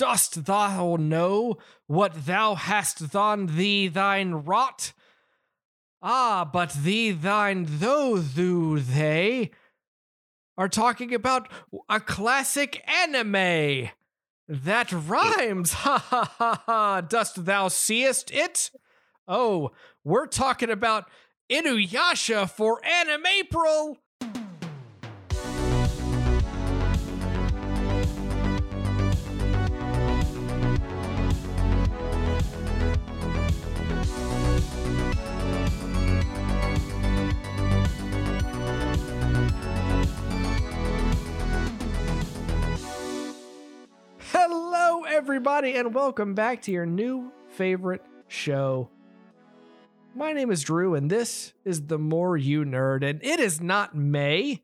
Dost thou know what thou hast done thee thine rot? Ah, but thee thine though thou they are talking about a classic anime. That rhymes. Ha ha ha ha. Dost thou seest it? Oh, we're talking about Inuyasha for Anime April. Hello, everybody, and welcome back to your new favorite show. My name is Drew, and this is The More You Nerd, and it is not May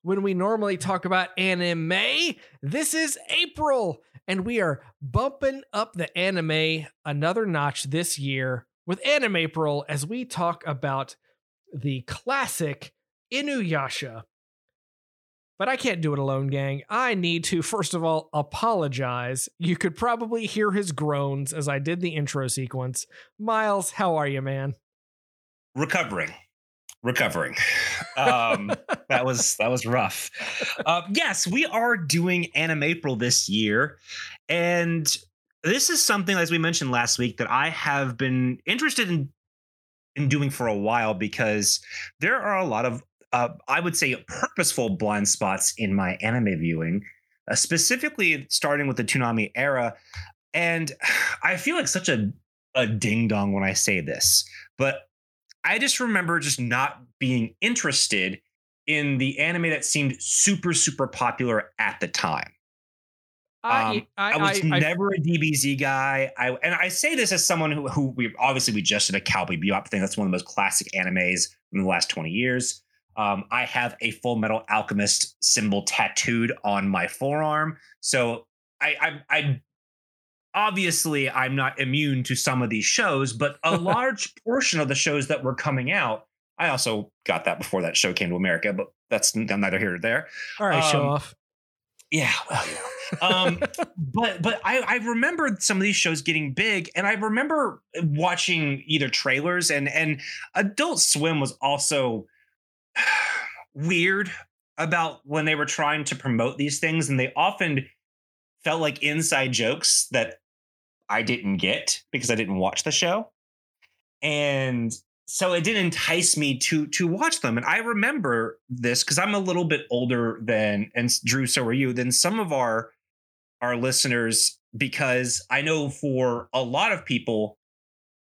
when we normally talk about anime. This is April, and we are bumping up the anime another notch this year with Anime April as we talk about the classic Inuyasha. But I can't do it alone, gang. I need to, first of all, apologize. You could probably hear his groans as I did the intro sequence. Miles, how are you, man? recovering recovering um that was that was rough uh, yes we are doing anime april this year and this is something as we mentioned last week that i have been interested in in doing for a while because there are a lot of uh, i would say purposeful blind spots in my anime viewing uh, specifically starting with the Toonami era and i feel like such a a ding dong when i say this but I just remember just not being interested in the anime that seemed super, super popular at the time. I, Um, I, I, was I- I- never a DBZ guy. I and I say this as someone who who we obviously we just did a Cowboy Bebop thing. That's one of the most classic animes in the last twenty years. Um, I have a Full Metal Alchemist symbol tattooed on my forearm, so I I, I obviously I'm not immune to some of these shows, but a large portion of the shows that were coming out. I also got that before that show came to America, but that's neither here nor there. all right, show um, off. Yeah, well, you know. um, but but I, I remember some of these shows getting big, and I remember watching either trailers and and Adult Swim was also weird about when they were trying to promote these things, and they often felt like inside jokes that I didn't get because I didn't watch the show, and so it didn't entice me to to watch them. And i remember this because i'm a little bit older than and drew so are you than some of our our listeners because i know for a lot of people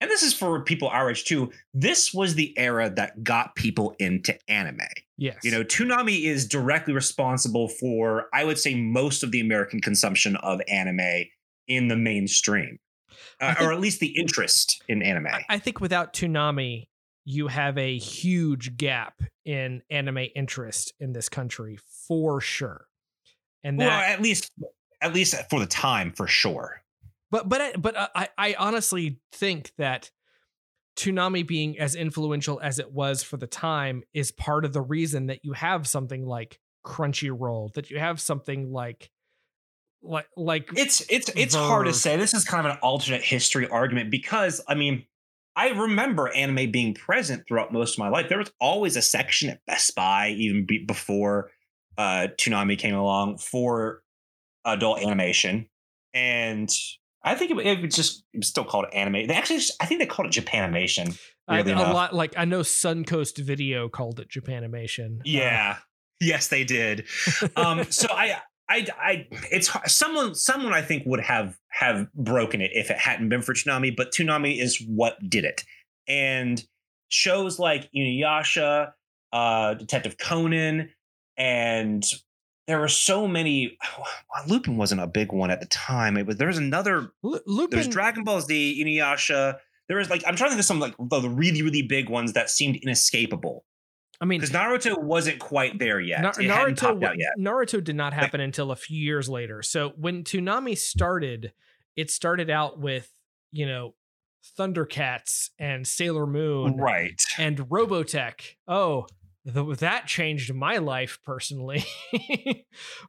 and this is for people our age too this was the era that got people into anime Yes. you know toonami is directly responsible for i would say most of the american consumption of anime in the mainstream uh, think- or at least the interest in anime I, think without Toonami, you have a huge gap in anime interest in this country for sure. And well, at least at least for the time, for sure. But but I- but I I honestly think that Toonami being as influential as it was for the time is part of the reason that you have something like Crunchyroll, that you have something like like like It's it's it's hard to say. This is kind of an alternate history argument because I mean, I remember anime being present throughout most of my life. There was always a section at Best Buy, even be, before uh, Toonami came along, for adult animation, and I think it, it was just it was still called anime. They actually, I think they called it Japanimation. I, a lot like I know Suncoast Video called it Japanimation. Uh, Yeah. yes, they did. Um, so I, I, I, it's someone, someone I think would have have broken it if it hadn't been for Toonami. But Toonami is what did it, and shows like Inuyasha, uh, Detective Conan, and there were so many. Lupin wasn't a big one at the time. It was there was another Lu- Lupin there's Dragon Ball Z, Inuyasha. There was like I'm trying to think of some like the really really big ones that seemed inescapable I mean because Naruto wasn't quite there yet. Na- Naruto yet. Naruto did not happen until a few years later. So when Toonami started, it started out with, you know, Thundercats and Sailor Moon Right. and Robotech. Oh, the, that changed my life personally.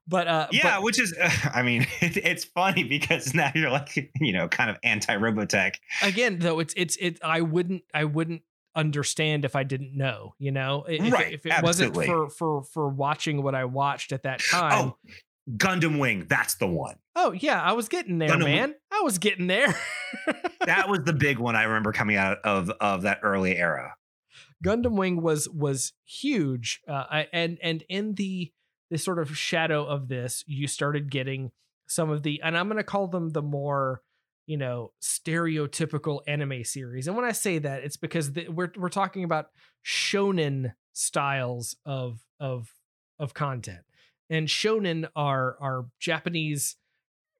but uh, yeah, but, which is, uh, I mean, it, it's funny because now you're like, you know, kind of anti Robotech. Again, though, it's it's it. I wouldn't I wouldn't understand if I didn't know. You know, if, right? If it absolutely. wasn't for for for watching what I watched at that time. Oh, Gundam Wing, that's the one. Oh yeah, I was getting there, Gundam man. I was getting there. that was the big one I remember coming out of of that early era. Gundam Wing was was huge, uh, and and in the the sort of shadow of this, you started getting some of the, and I'm going to call them the more, you know, stereotypical anime series. And when I say that, it's because the, we're we're talking about shonen styles of of of content, and shonen are are Japanese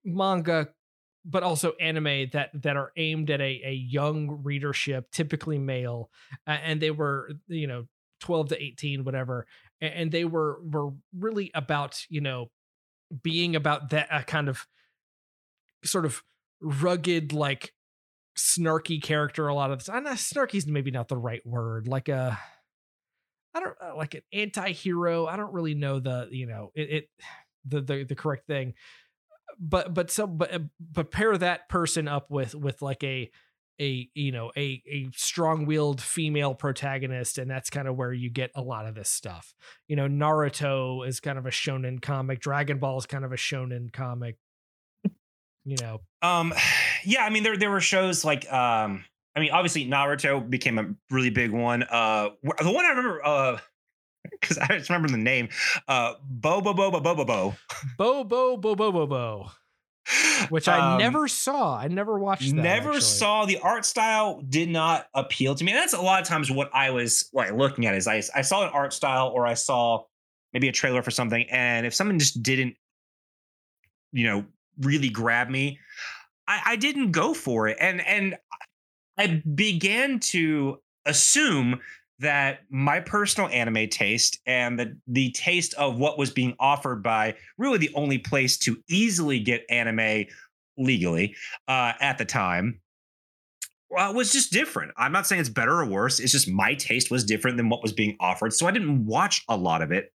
manga but also anime that that are aimed at a, a young readership typically male uh, and they were you know 12 to 18 whatever and, they were were really about you know being about that uh, kind of sort of rugged like snarky character a lot of this i know snarky's maybe not the right word like a i don't uh, like an anti-hero i don't really know the you know it, it the, the the correct thing but but so but uh, but pair that person up with with like a a you know a a strong-willed female protagonist and that's kind of where you get a lot of this stuff. You know naruto is kind of a shonen comic. Dragon ball is kind of a shonen comic. You know. Um yeah i mean there there were shows like um i mean obviously naruto became a really big one. Uh the one i remember uh because I just remember the name. Uh, Bo Bo Bo Bo Bo Bo Bo. Bo Bo Bo Bo Bo Bo. Which I um, never saw. I never watched that. Never actually. saw the art style did not appeal to me. And that's a lot of times what I was like looking at is I, I saw an art style or I saw maybe a trailer for something. And if someone just didn't, you know, really grab me, I, I didn't go for it. And and I began to assume that my personal anime taste and the the taste of what was being offered by really the only place to easily get anime legally uh, at the time well, was just different. I'm not saying it's better or worse. It's just my taste was different than what was being offered. So I didn't watch a lot of it,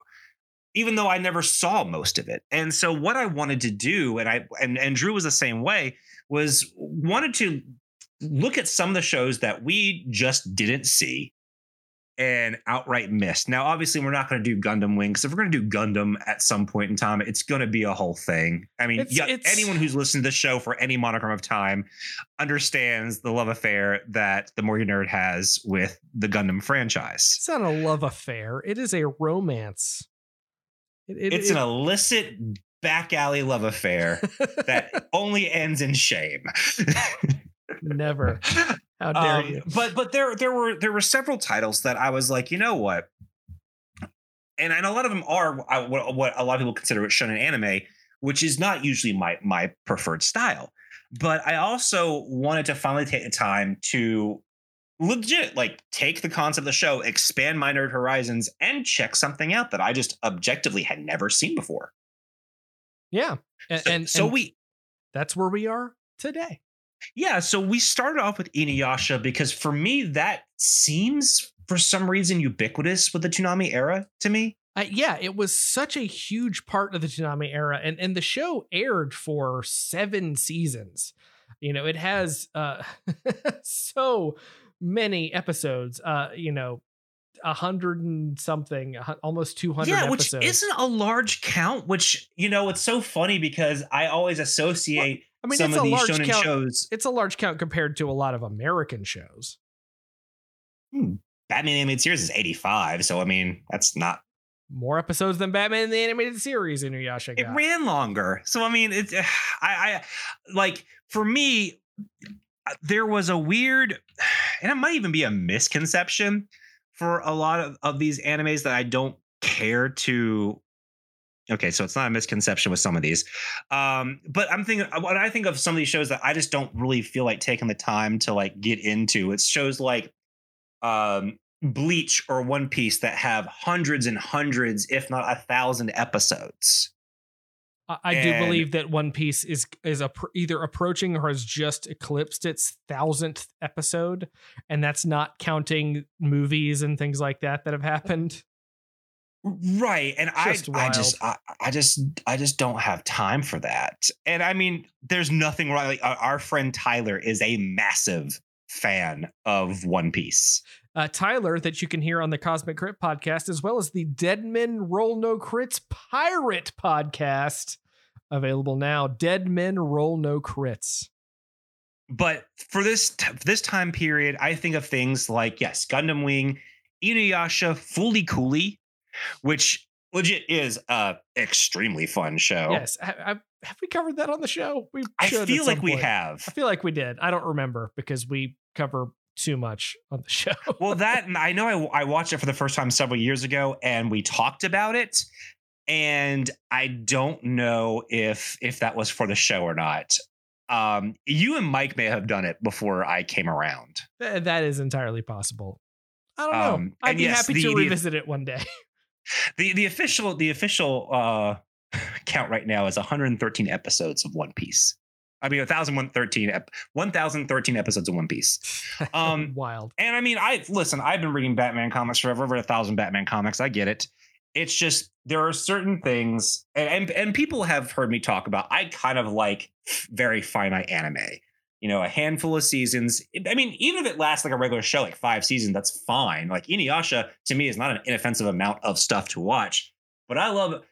even though I never saw most of it. And so what I wanted to do, and I and, and Drew was the same way, was wanted to look at some of the shows that we just didn't see and outright missed. Now, obviously, we're not going to do Gundam Wing because if we're going to do Gundam at some point in time, it's going to be a whole thing. I mean, it's, yeah, it's, anyone who's listened to the show for any monogram of time understands the love affair that the More You Nerd has with the Gundam franchise. It's not a love affair; it is a romance. It, it, it's it, an illicit back alley love affair that only ends in shame. Never. How dare um, you? But but there there were there were several titles that I was like, you know what? And know a lot of them are what, what a lot of people consider shonen anime, which is not usually my my preferred style. But I also wanted to finally take the time to legit like take the concept of the show, expand my nerd horizons, and check something out that I just objectively had never seen before. Yeah, and so, and, so and we that's where we are today. Yeah, so we started off with Inuyasha because for me that seems for some reason ubiquitous with the Toonami era to me. Uh, yeah, it was such a huge part of the Toonami era, and and the show aired for seven seasons. You know, it has uh, so many episodes. Uh, you know, a hundred and something, almost two hundred. Yeah, which isn't a large count. Which you know, it's so funny because I always associate. I mean, some it's of a these large count, shows. It's a large count compared to a lot of American shows. Hmm. Batman animated series is 85, so I mean that's not more episodes than Batman in the animated series. In Inuyasha got. It ran longer, so I mean, it's I, I like for me, there was a weird, and it might even be a misconception for a lot of, of these animes that I don't care to okay so it's not a misconception with some of these um, but i'm thinking when i think of some of these shows that i just don't really feel like taking the time to like get into it's shows like um, bleach or one piece that have hundreds and hundreds if not a thousand episodes I and, do believe that One Piece is is a, either approaching or has just eclipsed its thousandth episode, and that's not counting movies and things like that that have happened. Right and Just i i just I, I just i just don't have time for that and i mean there's nothing wrong like our, friend tyler is a massive fan of one piece Uh, Tyler, that you can hear on the Cosmic Crit podcast, as well as the Dead Men Roll No Crits Pirate podcast, available now. Dead Men Roll No Crits. but for this t- this time period i think of things like yes gundam wing inuyasha Fooly Cooly which legit is a extremely fun show Yes, ha- have, have we covered that on the show? We i feel like some we have I feel like we did. I don't remember because we cover too much on the show. well that i know I, I watched it for the first time several years ago and we talked about it and i don't know if if that was for the show or not um you and mike may have done it before i came around Th- that is entirely possible. I don't know. Um, I'd be yes, happy to revisit it one day. the the official the official uh count right now is 113 episodes of one piece i mean 1013 ep- 1013 episodes of one piece Um, Wild. And I mean, I listen, I've been reading Batman comics forever, over a thousand Batman comics. I get it. It's just there are certain things, and, and and people have heard me talk about. I kind of like very finite anime. You know, a handful of seasons. I mean, even if it lasts like a regular show, like five seasons, that's fine. Like Inuyasha to me is not an inoffensive amount of stuff to watch, but I love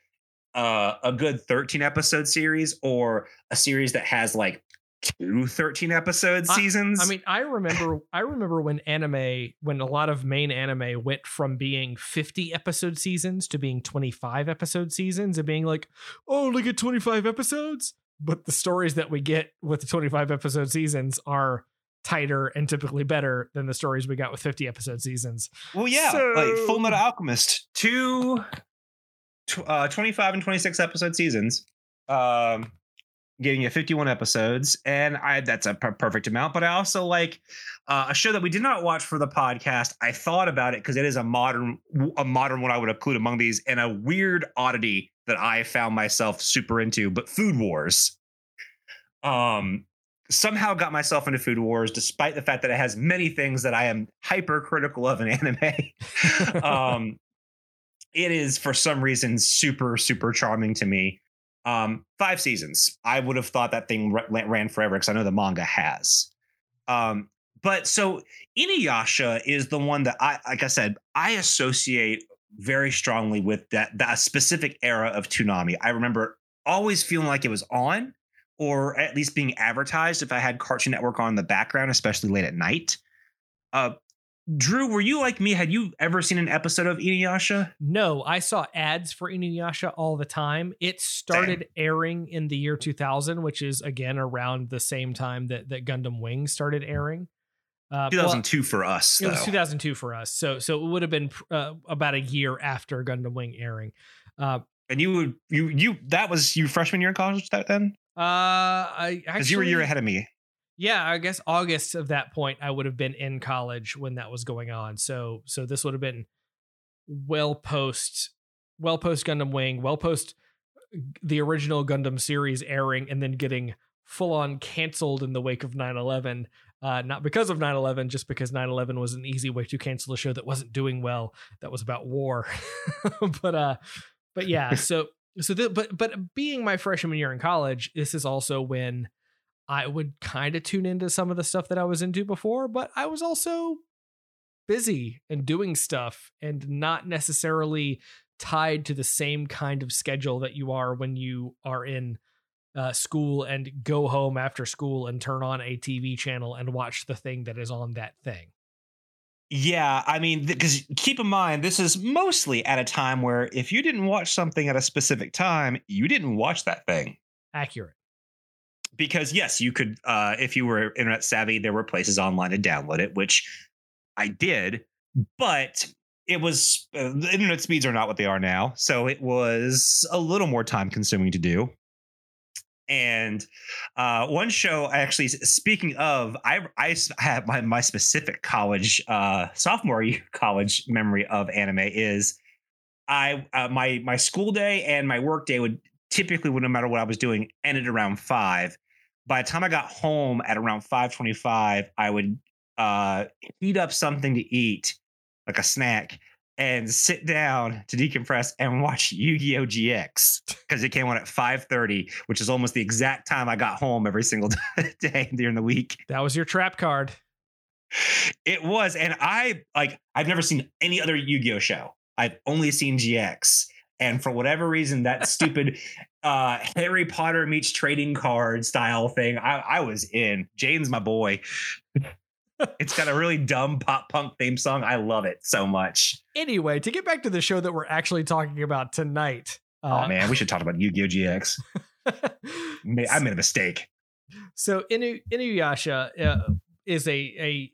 uh, a good 13 episode series or a series that has like two 13 episode I- seasons. I mean, I remember I remember when anime when a lot of main anime went from being 50 episode seasons to being 25 episode seasons and being like, "Oh, look at 25 episodes." But the stories that we get with the 25 episode seasons are tighter and typically better than the stories we got with 50 episode seasons. Well, yeah, like Full Metal Alchemist, two, tw- uh, 25 and 26 episode seasons, um, giving you 51 episodes, and I that's a per- perfect amount. But I also like uh, a show that we did not watch for the podcast. I thought about it because it is a modern, a modern one I would include among these, and a weird oddity that I found myself super into. But Food Wars, um, somehow got myself into Food Wars, despite the fact that it has many things that I am hypercritical of in anime. um, it is for some reason super super charming to me. Um, five seasons. I would have thought that thing ra- ran forever because I know the manga has. Um, but so Inuyasha is the one that I, like I said, I associate very strongly with that that specific era of Toonami. I remember always feeling like it was on, or at least being advertised if I had Cartoon Network on in the background, especially late at night. Uh, Drew, were you like me? Had you ever seen an episode of Inuyasha? No, I saw ads for Inuyasha all the time. It started airing in the year 2000, which is again around the same time that that Gundam Wing started airing. Uh, well, 2002 for us. it was 2002 for us, so so it would have been uh, about a year after Gundam Wing airing. Uh, and you would you you that was you freshman year in college that then uh, I because you were a year ahead of me. Yeah, I guess August of that point, I would have been in college when that was going on. So so this would have been well post well post Gundam Wing, well post the original Gundam series airing and then getting full on canceled in the wake of 9/11. Uh, not because of 9/11, just because 9/11 was an easy way to cancel a show that wasn't doing well. That was about war. but uh, but yeah. So so the, but but being my freshman year in college, this is also when I would kind of tune into some of the stuff that I was into before, but I was also busy and doing stuff and not necessarily tied to the same kind of schedule that you are when you are in uh, school and go home after school and turn on a TV channel and watch the thing that is on that thing. Yeah, I mean, because keep in mind, this is mostly at a time where if you didn't watch something at a specific time, you didn't watch that thing. Accurate. Because yes, you could, uh, if you were internet savvy, there were places online to download it, which I did, but it was uh, the internet speeds are not what they are now, so it was a little more time consuming to do. And uh, one show, I actually, speaking of, I I have my my specific college uh, sophomore year college memory of anime is I uh, my my school day and my work day would typically, no matter what I was doing, ended around five. By the time I got home at around five twenty five, I would uh, heat up something to eat, like a snack, and sit down to decompress and watch Yu-Gi-Oh! GX because it came on at 5:30, which is almost the exact time I got home every single day during the week. That was your trap card. It was, and I like I've never seen any other Yu-Gi-Oh! show. I've only seen GX. And for whatever reason, that stupid uh, Harry Potter meets trading card style thing, I, I was in. Jane's my boy. It's got a really dumb pop punk theme song. I love it so much. Anyway, to get back to the show that we're actually talking about tonight. Uh, oh man, we should talk about Yu-Gi-Oh! GX. I made a mistake. So Inu, Inuyasha uh, is a a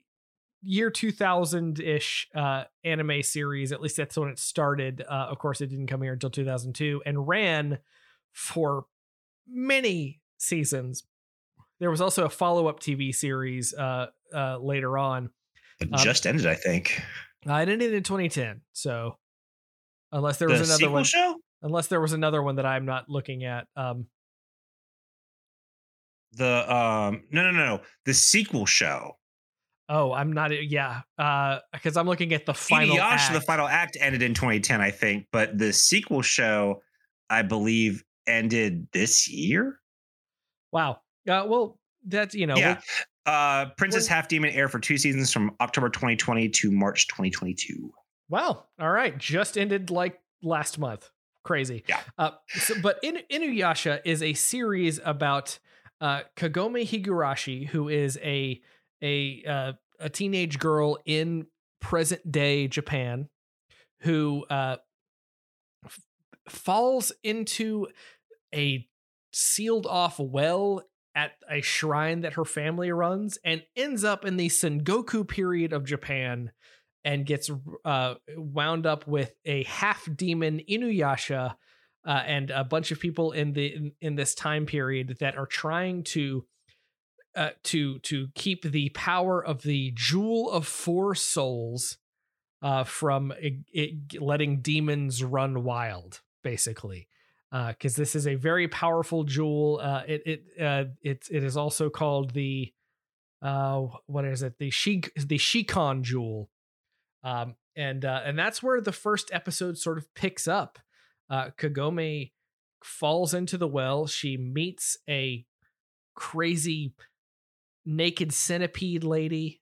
year 2000 ish uh, anime series. At least that's when it started. Uh, of course, it didn't come here until 2002 and ran for many seasons. There was also a follow up TV series uh, uh, later on. It um, just ended, I think. Uh, it ended in 2010. So, unless there was another one, show? unless there was another one that I'm not looking at. Um, the um, no, no, no, no, the sequel show Oh, I'm not. Yeah, because uh, I'm looking at the final. Inuyasha, act. the final act ended in 2010, I think, but the sequel show, I believe, ended this year. Wow. Uh, well, that's you know. Yeah. Uh, Princess Half Demon aired for two seasons from October 2020 to March 2022. Wow. All right. Just ended like last month. Crazy. Yeah. Uh, so, but in, Inuyasha is a series about uh, Kagome Higurashi, who is a a uh, a teenage girl in present day Japan who uh, f- falls into a sealed off well at a shrine that her family runs and ends up in the Sengoku period of Japan and gets uh, wound up with a half demon Inuyasha uh, and a bunch of people in the in, in, this time period that are trying to uh, to to keep the power of the jewel of four souls uh, from it, it letting demons run wild, basically. Because uh, this is a very powerful jewel. Uh, it it uh, it it is also called the uh, what is it? The she the Shikon jewel, um, and uh, and that's where the first episode sort of picks up. Uh, Kagome falls into the well. She meets a crazy naked centipede lady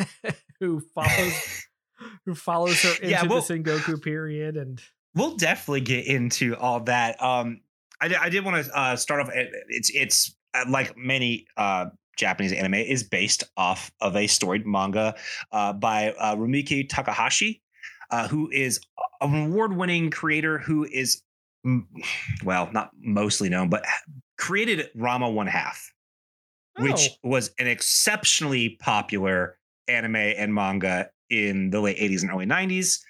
who follows who follows her into yeah, we'll, the Sengoku period and we'll definitely get into all that um i, I did want to uh start off it's it's uh, like many uh Japanese anime is based off of a storied manga uh, by uh, Rumiko Takahashi, uh, who is an award-winning creator who is, well, not mostly known, but created Ranma One Half which oh. was an exceptionally popular anime and manga in the late 80s and early 90s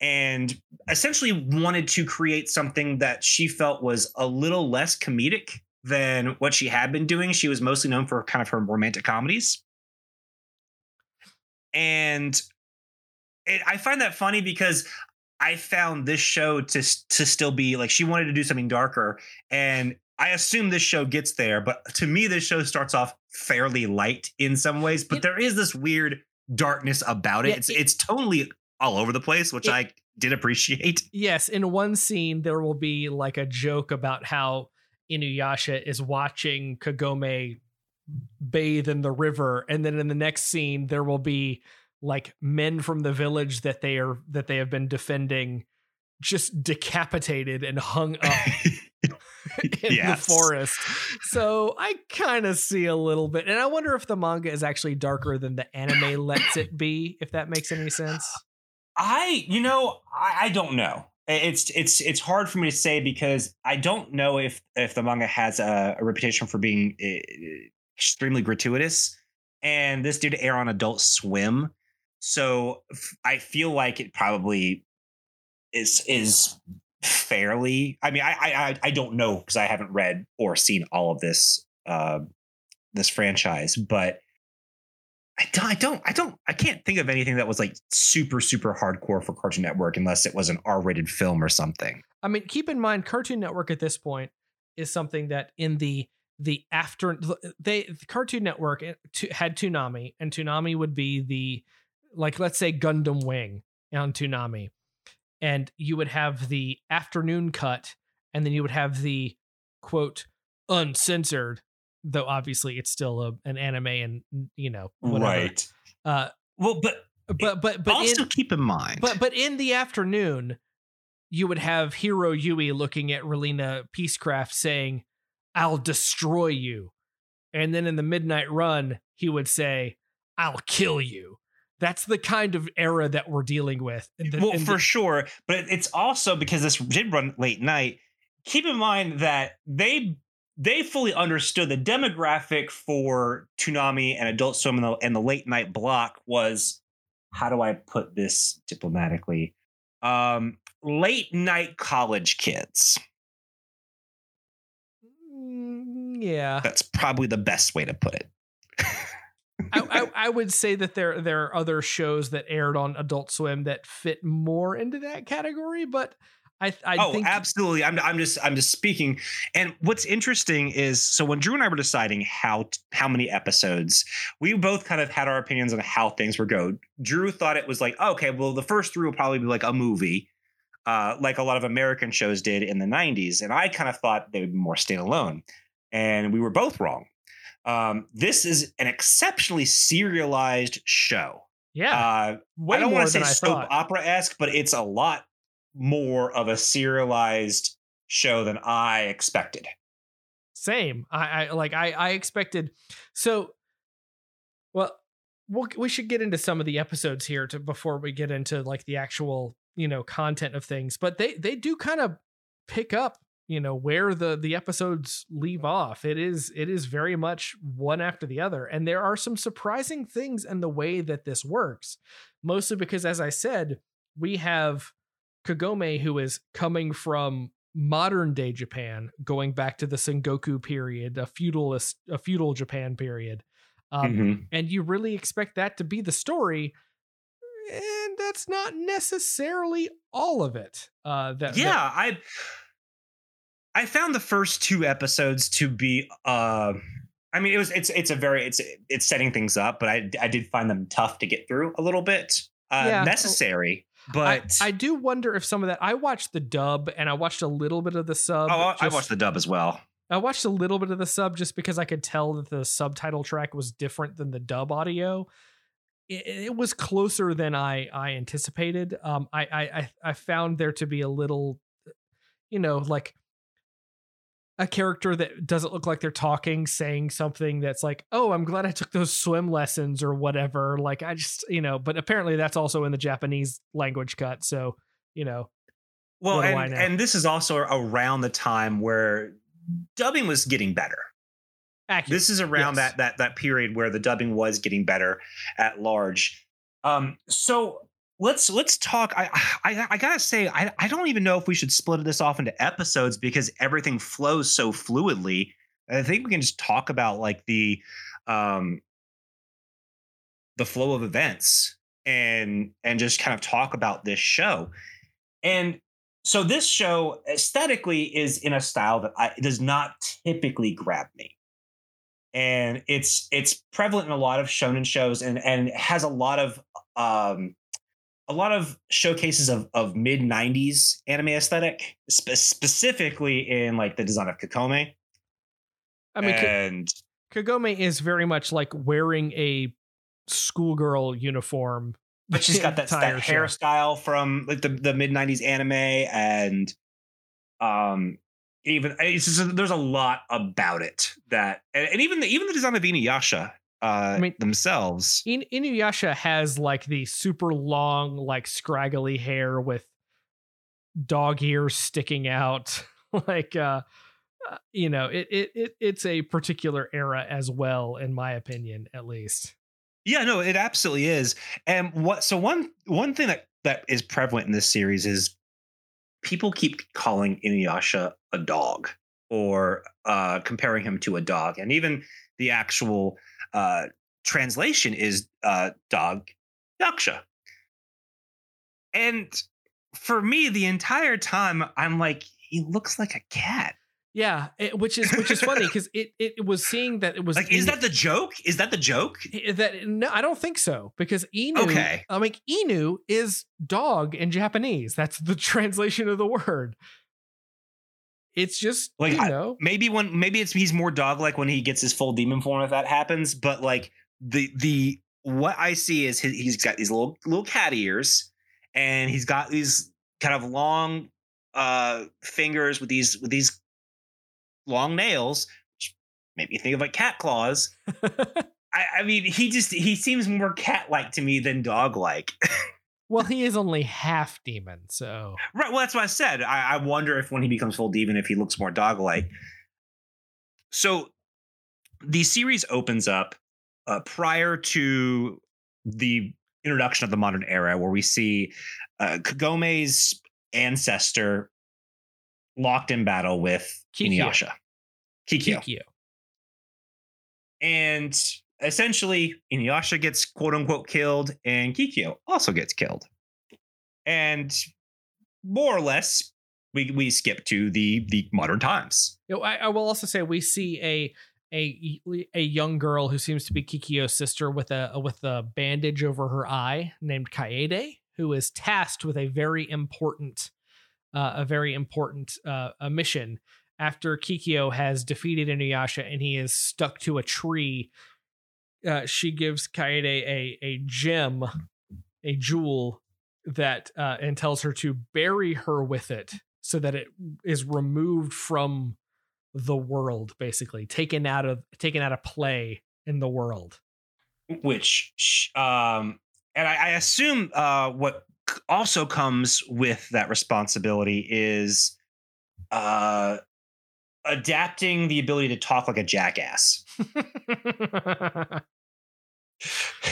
and essentially wanted to create something that she felt was a little less comedic than what she had been doing. She was mostly known for kind of her romantic comedies. And it, I find that funny because I found this show to to still be like she wanted to do something darker and I assume this show gets there, but to me, this show starts off fairly light in some ways, but it, there is this weird darkness about it. Yeah, it's it, it's totally all over the place, which it, I did appreciate. Yes, in one scene there will be like a joke about how Inuyasha is watching Kagome bathe in the river, and then in the next scene there will be like men from the village that they are that they have been defending just decapitated and hung up in yes. the forest. So I kind of see a little bit. And I wonder if the manga is actually darker than the anime lets it be, if that makes any sense. I, you know, I, I don't know. It's it's it's hard for me to say because I don't know if if the manga has a, a reputation for being eh, extremely gratuitous, and this did air on Adult Swim, so I feel like it probably is is fairly. I mean, I I I don't know because I haven't read or seen all of this uh, this franchise, but I don't, I don't I don't I can't think of anything that was like super super hardcore for Cartoon Network unless it was an R-rated film or something. I mean, keep in mind Cartoon Network at this point is something that in the the after they the Cartoon Network eh, had Toonami and Toonami would be the like let's say Gundam Wing on Toonami and you would have the afternoon cut and then you would have the quote uncensored though obviously it's still a, an anime and you know whatever. Right. uh Well, but but but but also in, keep in mind. but but in the afternoon you would have Heero Yuy looking at Relena Peacecraft saying i'll destroy you and then in the midnight run he would say i'll kill you that's the kind of era that we're dealing with the- well, for the- sure. But it's also because this did run late night. Keep in mind that they they fully understood the demographic for Toonami and Adult Swim and the, and the late night block was how do I put this diplomatically? Um, late night college kids. Mm, yeah That's probably the best way to put it. I, I, I would say that there there are other shows that aired on Adult Swim that fit more into that category, but I I oh, think absolutely. I'm I'm just I'm just speaking. And what's interesting is so when Drew and I were deciding how how many episodes, we both kind of had our opinions on how things were go. Drew thought it was like, okay, well, the first three will probably be like a movie, uh, like a lot of American shows did in the 90s. And I kind of thought they would be more standalone. And we were both wrong. Um, this is an exceptionally serialized show. yeah, Uh, I don't want to say soap opera esque, but it's a lot more of a serialized show than I expected. Same. I, I like I I expected. So, well, we'll we should get into some of the episodes here to before we get into like the actual you know content of things. But they they do kind of pick up you know where the the episodes leave off. It is it is very much one after the other, and there are some surprising things in the way that this works. Mostly because, as I said, we have Kagome who is coming from modern day Japan, going back to the Sengoku period, a feudalist, a feudal Japan period, um, Mhm. and you really expect that to be the story, and that's not necessarily all of it. Uh, that that- Yeah, I I found the first two episodes to be uh I mean it was it's it's a very it's it's setting things up, but I I did find them tough to get through a little bit. Uh Yeah. necessary, but I do wonder if some of that. I watched the dub and I watched a little bit of the sub. Oh, I- I watched the dub as well. I watched a little bit of the sub just because I could tell that the subtitle track was different than the dub audio. It, it was closer than I I anticipated. Um, I, I I I found there to be a little, you know, like a character that doesn't look like they're talking, saying something that's like, "Oh, I'm glad I took those swim lessons" or whatever. Like I just, you know, but apparently that's also in the Japanese language cut. So, you know, Well, What do I and, and this is also around the time where dubbing was getting better. accurate. This is around Yes. that that that period where the dubbing was getting better at large. Um, so let's let's talk. I I, I gotta say, I, I don't even know if we should split this off into episodes because everything flows so fluidly. I think we can just talk about like the um the flow of events and and just kind of talk about this show. And so this show aesthetically is in a style that I, does not typically grab me and it's it's prevalent in a lot of shonen shows and and has a lot of um a lot of showcases of of mid 90s anime aesthetic spe- specifically in like the design of Kakome I mean, and Kagome is very much like wearing a schoolgirl uniform. but she's got that, that show. hairstyle from like the, the mid 90s anime and um even it's just, there's a lot about it that and, and even the even the design of Inuyasha uh I mean- themselves In- Inuyasha has like the super long, like scraggly hair with dog ears sticking out. like, uh, uh, you know, it, it it it's a particular era as well, in my opinion, at least. Yeah, no, it absolutely is. And what so one one thing that that is prevalent in this series is people keep calling Inuyasha a dog or uh comparing him to a dog. And even the actual uh translation is uh dog yaksha. And for me the entire time I'm like he looks like a cat. Yeah, it, which is which is funny because it it was seeing that it was like, is that the joke? Is that the joke? that no, I don't think so because Inu. Okay. I mean Inu is dog in Japanese. That's the translation of the word. It's just Like, you I- know. maybe when maybe it's he's more dog like when he gets his full demon form if that happens but like the the what i see is he, he's got these little little cat ears and he's got these kind of long uh fingers with these with these long nails which make me think of like cat claws I, I mean he just he seems more cat like to me than dog like well, he is only half demon, so Right. Well, that's what I said. I, I wonder if when he becomes full demon, if he looks more dog like. So the series opens up uh, prior to the introduction of the modern era, where we see uh, Kagome's ancestor locked in battle with Kikyo. Inuyasha. Kikyo. Kikyo. And essentially, Inuyasha gets quote unquote killed, and Kikyo also gets killed. And more or less, we we skip to the the modern times. You know, I, I will also say we see a a a young girl who seems to be Kikyo's sister with a with a bandage over her eye named Kaede, who is tasked with a very important uh, a very important uh, a mission after Kikyo has defeated Inuyasha and he is stuck to a tree. Uh, she gives Kaede a a gem, a jewel that uh, and tells her to bury her with it so that it is removed from the world basically taken out of taken out of play in the world Which, um, and I, I assume uh, what also comes with that responsibility is uh, adapting the ability to talk like a jackass.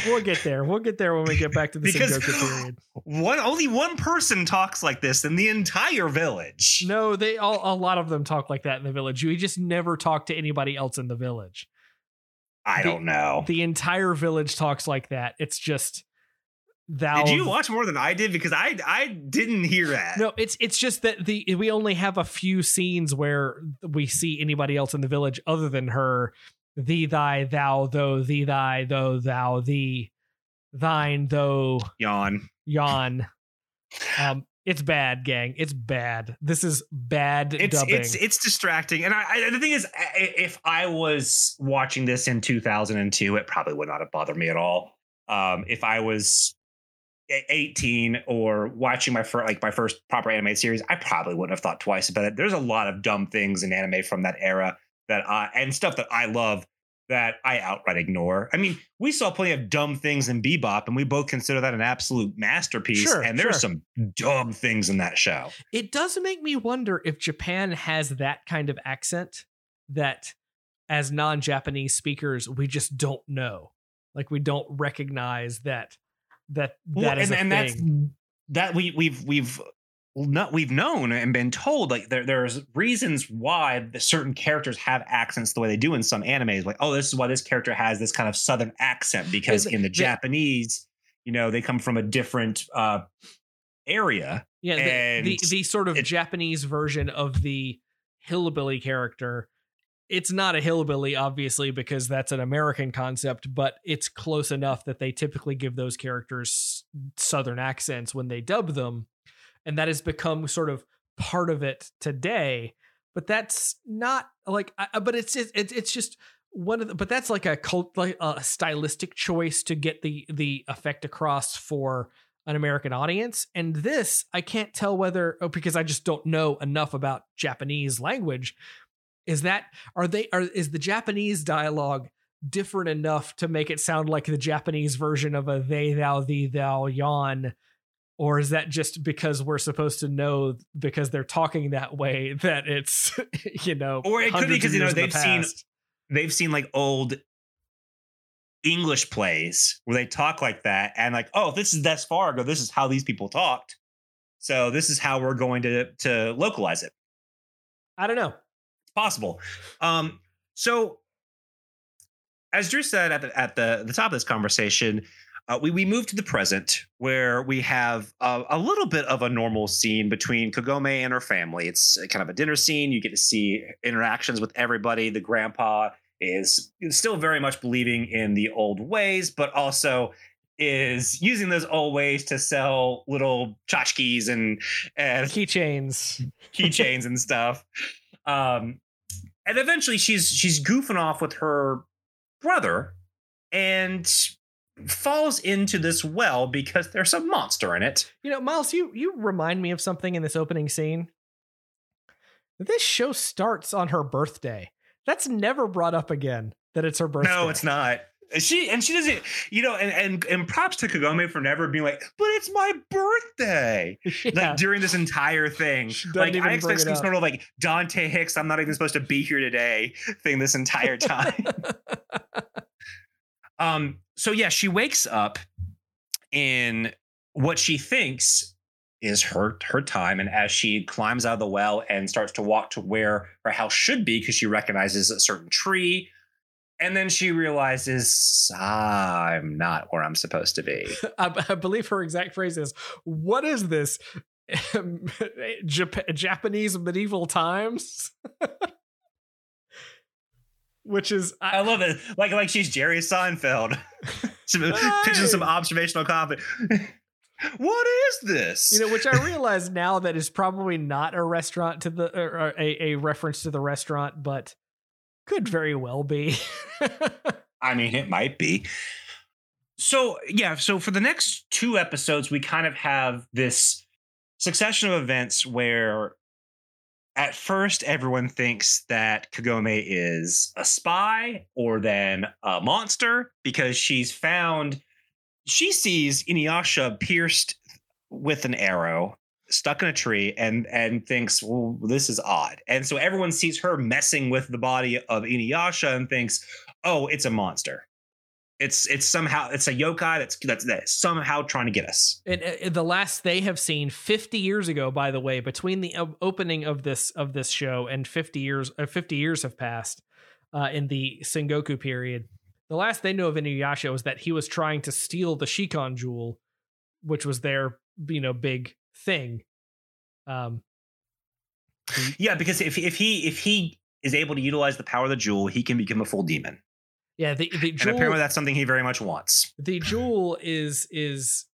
we'll get there we'll get there when we get back to the Because- period One only one person talks like this in the entire village. no they all a lot of them talk like that in the village you just never talk to anybody else in the village I the- don't know. the entire village talks like that it's just thou Did you watch more than I did? Because I I didn't hear that. No, it's it's just that the we only have a few scenes where we see anybody else in the village other than her. Thee, thy, thou, though, thee, thy, though, thou, thee, thine, though, Yawn. yon. Um, it's bad, gang. It's bad. This is bad It's dubbing. it's it's distracting, and I, I the thing is, if I was watching this in 2002, it probably would not have bothered me at all. Um, if I was 18 or watching my first like my first proper anime series, I probably wouldn't have thought twice about it. There's a lot of dumb things in anime from that era that I and stuff that I love that I outright ignore. I mean, we saw plenty of dumb things in Bebop, and we both consider that an absolute masterpiece. Sure, and there's sure. some dumb things in that show. it does make me wonder if Japan has that kind of accent that as non-Japanese speakers we just don't know. Like we don't recognize that that Well, that is and, a and thing. that's that we we've we've not we've known and been told like there there's reasons why the certain characters have accents the way they do in some animes like oh this is why this character has this kind of southern accent because in the the- Japanese you know they come from a different uh area Yeah, the, the the sort of it- Japanese version of the hillbilly character. It's not a hillbilly, obviously, because that's an American concept, but it's close enough that they typically give those characters Southern accents when they dub them. And that has become sort of part of it today. But that's not like, I- but it's, it's, it's just one of the, but that's like a cult, like a stylistic choice to get the, the effect across for an American audience. And this, I can't tell whether oh, because I just don't know enough about Japanese language. Is that are they are is the Japanese dialogue different enough to make it sound like the Japanese version of a they thou thee thou yon? Or is that just because we're supposed to know because they're talking that way that it's you know Or it could be because, you know, in the they've seen- they've seen like old English plays where they talk like that and like, oh, this is Des Fargo. This is how these people talked. So this is how we're going to to localize it. I don't know. it's Possible. Um, so as Drew said at the at the, the top of this conversation, uh, we we move to the present where we have a, a, little bit of a normal scene between Kagome and her family. It's kind of a dinner scene. You get to see interactions with everybody. The grandpa is still very much believing in the old ways, but also is using those old ways to sell little tchotchkes and and keychains, keychains and stuff. Um, and eventually she's she's goofing off with her brother and falls into this well because there's a monster in it. You know, Miles, you you remind me of something in this opening scene. This show starts on her birthday. That's never brought up again that it's her birthday. No, it's not. She and she doesn't, you know, and and, and props to Kagome for never being like, but it's my birthday. Yeah. Like during this entire thing. Like I expect some sort of like Dante Hicks, I'm not even supposed to be here today thing this entire time. um, so yeah, she wakes up in what she thinks is her her time and as she climbs out of the well and starts to walk to where her house should be because she recognizes a certain tree and then she realizes I'm not where I'm supposed to be. I, believe her exact phrase is, "What is this? Jap- Japanese medieval times?" Which is I, I, love it. Like like she's Jerry Seinfeld, pitching some observational comedy. what is this? You know, which I realize now that is probably not a restaurant to the or a, a reference to the restaurant, but could very well be. I mean, it might be. So, yeah, so for the next two episodes, we kind of have this succession of events where at first everyone thinks that Kagome is a spy or then a monster because she's found she sees Inuyasha pierced with an arrow stuck in a tree and and thinks, well, this is odd. And so everyone sees her messing with the body of Inuyasha and thinks, oh, it's a monster. It's it's somehow it's a yokai that's that's, that's somehow trying to get us. And uh, the last they have seen 50 years ago, by the way, between the opening of this of this show and 50 years uh, 50 years have passed uh, in the Sengoku period. The last they know of Inuyasha was that he was trying to steal the Shikon jewel, which was their you know big thing. Um, yeah, because if if he if he is able to utilize the power of the jewel, he can become a full demon. Yeah, the the jewel, and apparently that's something he very much wants. The jewel is is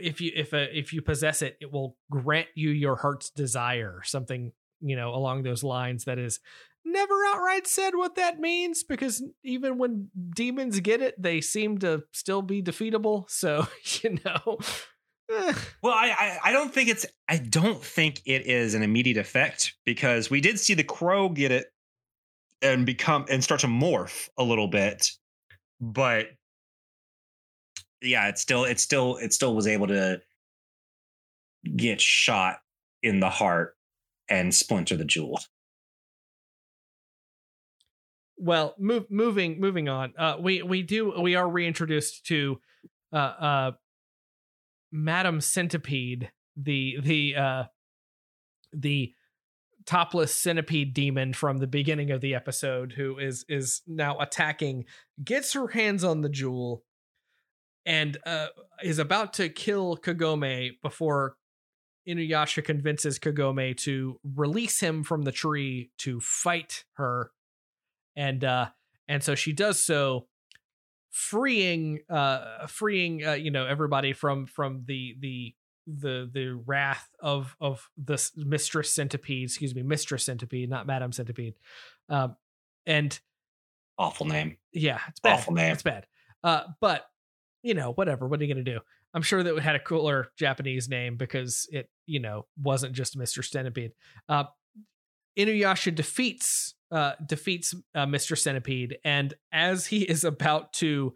if you if a, if you possess it, it will grant you your heart's desire, something you know along those lines. That is never outright said what that means because even when demons get it, they seem to still be defeatable. So you know, eh. well, I, I, I don't think it's I don't think it is an immediate effect because we did see the crow get it and become and start to morph a little bit, but yeah, it still it still it still was able to get shot in the heart and splinter the jewel. Well, move, moving moving on. Uh, we we do we are reintroduced to uh, uh, Madam Centipede, the the uh the topless centipede demon from the beginning of the episode who is is now attacking gets her hands on the jewel and uh is about to kill Kagome before Inuyasha convinces Kagome to release him from the tree to fight her. And uh and so she does so freeing uh freeing uh, you know everybody from from the the the the wrath of of this mistress centipede excuse me mistress centipede not madam centipede um and awful name. Yeah it's bad. Awful name. It's bad. Uh but you know whatever what are you gonna do? I'm sure that it had a cooler japanese name because it you know wasn't just mr centipede. Uh inuyasha defeats uh, defeats uh, Mr. Centipede, and as he is about to,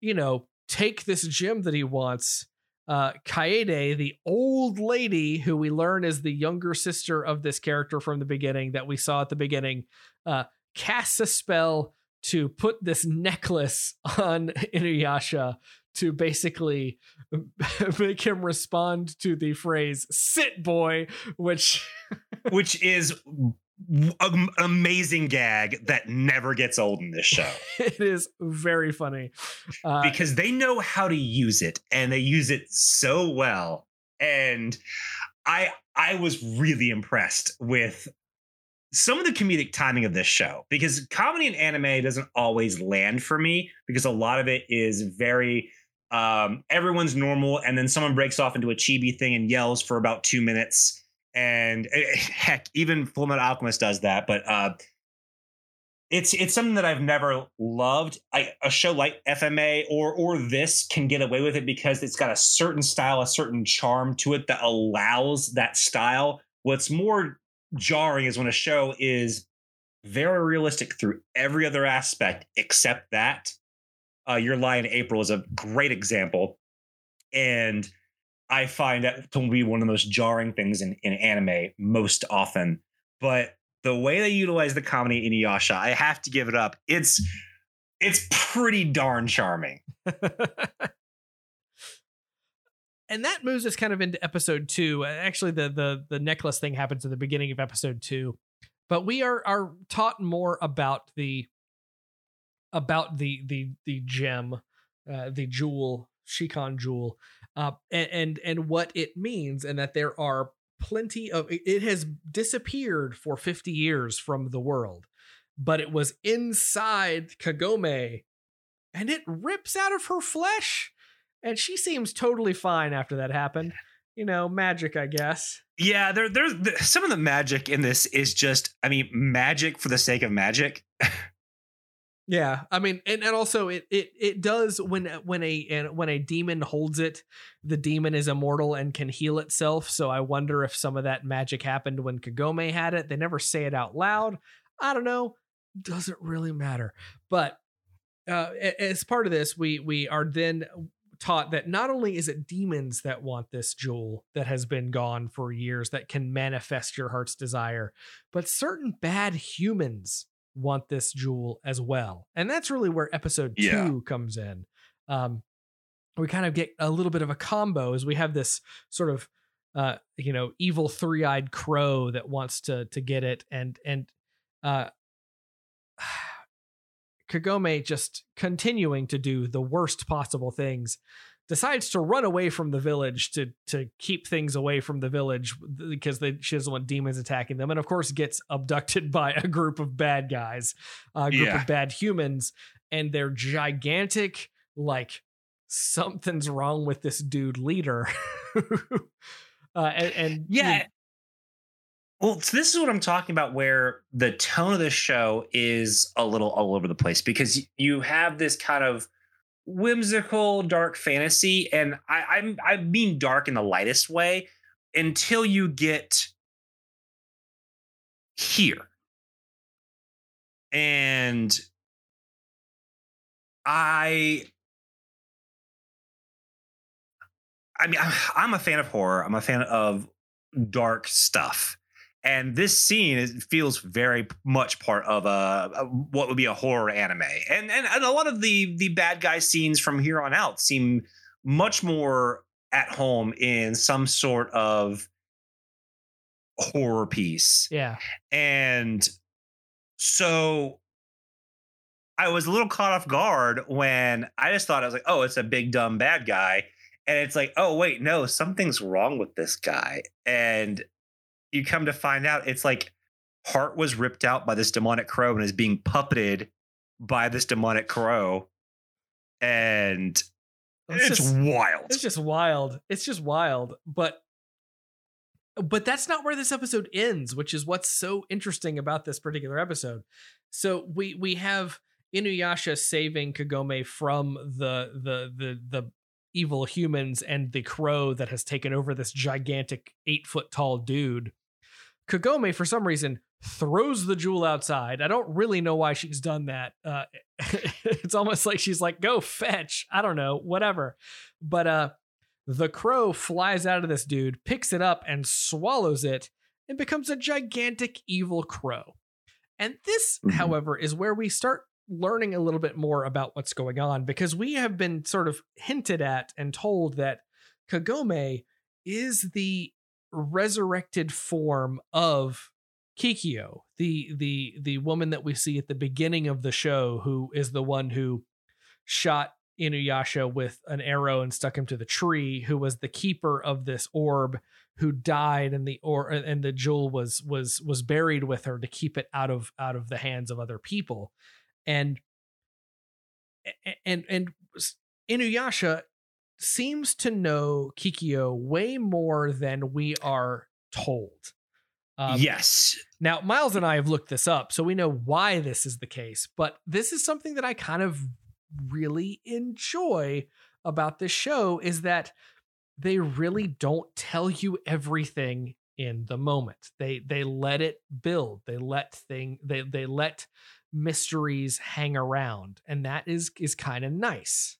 you know, take this gem that he wants, uh, Kaede, the old lady who we learn is the younger sister of this character from the beginning that we saw at the beginning, uh, casts a spell to put this necklace on Inuyasha to basically make him respond to the phrase "sit boy," which which is amazing gag that never gets old in this show. it is very funny uh, because they know how to use it and they use it so well. And I I was really impressed with some of the comedic timing of this show because comedy and anime doesn't always land for me because a lot of it is very um, everyone's normal and then someone breaks off into a chibi thing and yells for about two minutes and eh, heck even fullmetal alchemist does that but uh, it's it's something that I've never loved. I, a show like FMA or or this can get away with it because it's got a certain style, a certain charm to it that allows that style. What's more jarring is when a show is very realistic through every other aspect except that. Uh, Your Lie in April is a great example, and I find that to be one of the most jarring things in, in anime most often. But the way they utilize the comedy in Yasha, I have to give it up. It's it's pretty darn charming. and that moves us kind of into episode two. Actually, the the the necklace thing happens at the beginning of episode two, but we are are taught more about the about the the the gem, uh, the jewel, Shikon jewel, uh, and, and and what it means, and that there are plenty of it has disappeared for 50 years from the world but it was inside kagome and it rips out of her flesh and she seems totally fine after that happened. You know magic i guess. Yeah there there's some of the magic in this is just i mean magic for the sake of magic Yeah, I mean, and, and also it it it does when when a when a demon holds it, the demon is immortal and can heal itself. So I wonder if some of that magic happened when Kagome had it. They never say it out loud. I don't know. Doesn't really matter. But uh, as part of this, we we are then taught that not only is it demons that want this jewel that has been gone for years that can manifest your heart's desire, but certain bad humans want this jewel as well. And that's really where episode two yeah. comes in. Um, we kind of get a little bit of a combo as we have this sort of uh, you know, evil three-eyed crow that wants to to get it and and uh Kagome just continuing to do the worst possible things decides to run away from the village to to keep things away from the village because they, she doesn't want demons attacking them, and of course gets abducted by a group of bad guys, a group yeah. of bad humans, and they're gigantic. Like something's wrong with this dude leader, uh, and, and yeah. You well, so this is what I'm talking about, where the tone of the show is a little all over the place because you have this kind of whimsical dark fantasy, and I, I'm I mean dark in the lightest way until you get here. And I I mean I'm a fan of horror. I'm a fan of dark stuff and this scene is, feels very much part of uh, a, a, what would be a horror anime. And, and and a lot of the the bad guy scenes from here on out seem much more at home in some sort of horror piece. Yeah. And so i was a little caught off guard when i just thought i was like oh it's a big dumb bad guy. And it's like oh wait no something's wrong with this guy. And you come to find out it's like heart was ripped out by this demonic crow and is being puppeted by this demonic crow. And it's, it's just, wild. it's just wild. It's just wild. But but that's not where this episode ends which is what's so interesting about this particular episode. So we we have inuyasha saving kagome from the the the the evil humans and the crow that has taken over this gigantic eight foot tall dude Kagome, for some reason, throws the jewel outside. I don't really know why she's done that. Uh, it's almost like she's like, go fetch. I don't know, whatever. But uh, the crow flies out of this dude, picks it up, and swallows it, and becomes a gigantic evil crow. And this, mm-hmm. however, is where we start learning a little bit more about what's going on because we have been sort of hinted at and told that Kagome is the resurrected form of Kikyo, the the the woman that we see at the beginning of the show who is the one who shot Inuyasha with an arrow and stuck him to the tree who was the keeper of this orb who died and the or and the jewel was was was buried with her to keep it out of out of the hands of other people. And and and Inuyasha seems to know Kikyo way more than we are told. Um, yes. Now, Miles and I have looked this up, so we know why this is the case, but this is something that I kind of really enjoy about this show is that they really don't tell you everything in the moment. They they let it build. They let thing they they let mysteries hang around, and that is is kind of nice.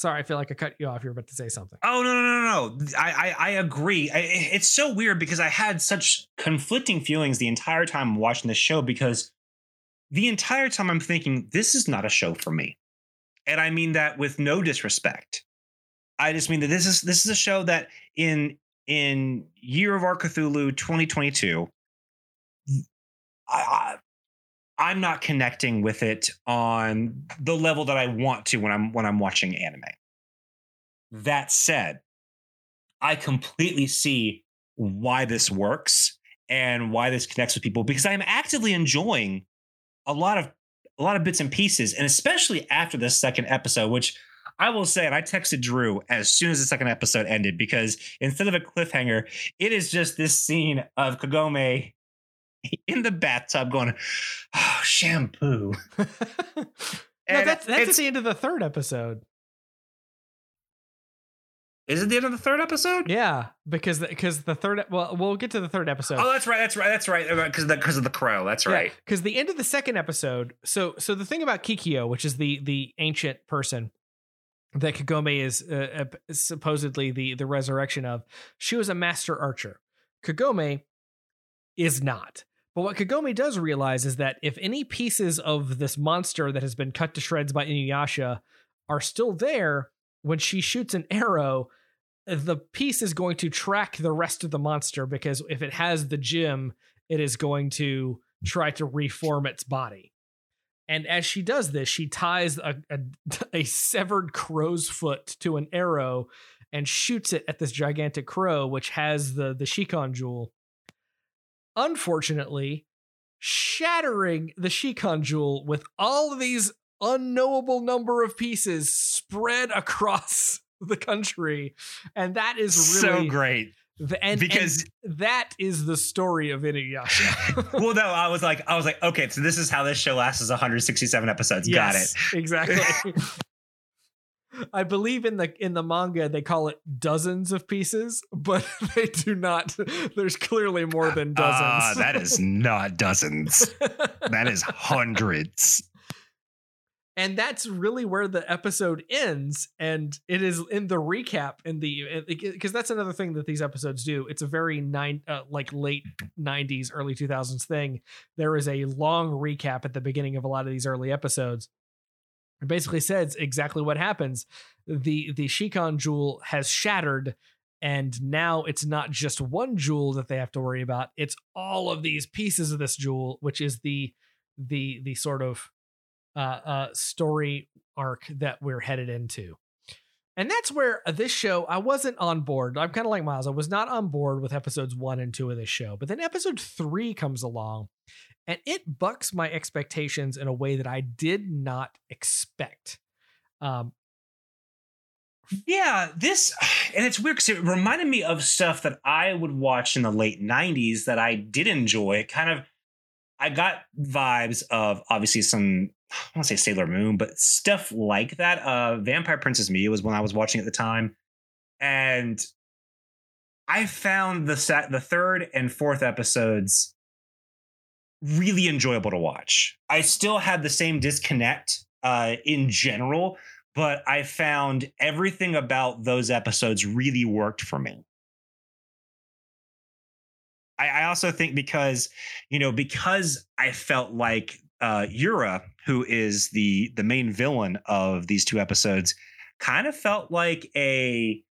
Sorry, I feel like I cut you off. You're about to say something. Oh no no no no! I I, I agree. I, it's so weird because I had such conflicting feelings the entire time watching this show because the entire time I'm thinking this is not a show for me, and I mean that with no disrespect. I just mean that this is this is a show that in in Year of Our Cthulhu 2022, I, I'm not connecting with it on the level that I want to when I'm when I'm watching anime. That said, I completely see why this works and why this connects with people because I am actively enjoying a lot of a lot of bits and pieces and especially after this second episode which I will say, and I texted Drew as soon as the second episode ended because instead of a cliffhanger, it is just this scene of Kagome in the bathtub going, oh, shampoo. no, that's that's at the end of the third episode. Is it the end of the third episode? Yeah, because because the, the, third well we'll get to the third episode. Oh, that's right, that's right, that's right. Because because of the crow. That's right. Because the end of the second episode. So so the thing about Kikyo, which is the the ancient person that Kagome is uh, uh, supposedly the the resurrection of, she was a master archer. Kagome is not. But what Kagome does realize is that if any pieces of this monster that has been cut to shreds by Inuyasha are still there, when she shoots an arrow, the piece is going to track the rest of the monster because if it has the gem, it is going to try to reform its body. And as she does this, she ties a, a, a severed crow's foot to an arrow and shoots it at this gigantic crow, which has the the Shikon jewel unfortunately, shattering the Shikon jewel with all of these unknowable number of pieces spread across the country. And that is really so great. The, and, because and that is the story of Inuyasha. well, no, I was like, I was like, okay, so this is how this show lasts is 167 episodes. Yes, Got it. Exactly. I believe in the in the manga they call it dozens of pieces, but they do not. There's clearly more than ah, dozens. Uh, that is not dozens. that is hundreds. And that's really where the episode ends, and it is in the recap in the because that's another thing that these episodes do. It's a very nine uh, like late '90s, early 2000s thing. There is a long recap at the beginning of a lot of these early episodes it basically says exactly what happens. The the Shikon jewel has shattered, and now it's not just one jewel that they have to worry about. It's all of these pieces of this jewel, which is the the the sort of uh, uh, story arc that we're headed into. And that's where this show, I wasn't on board. I'm kind of like Miles. I was not on board with episodes one and two of this show. But then episode three comes along and it bucks my expectations in a way that I did not expect. Um, yeah, this and it's weird because it reminded me of stuff that I would watch in the late '90s that I did enjoy. Kind of, I got vibes of obviously some I want to say Sailor Moon, but stuff like that. Uh, Vampire Princess Miyu was when I was watching at the time, and I found the set the third and fourth episodes really enjoyable to watch. I still had the same disconnect uh, in general, but I found everything about those episodes really worked for me. I, I also think because, you know, because I felt like uh, Yura, who is the the main villain of these two episodes, kind of felt like a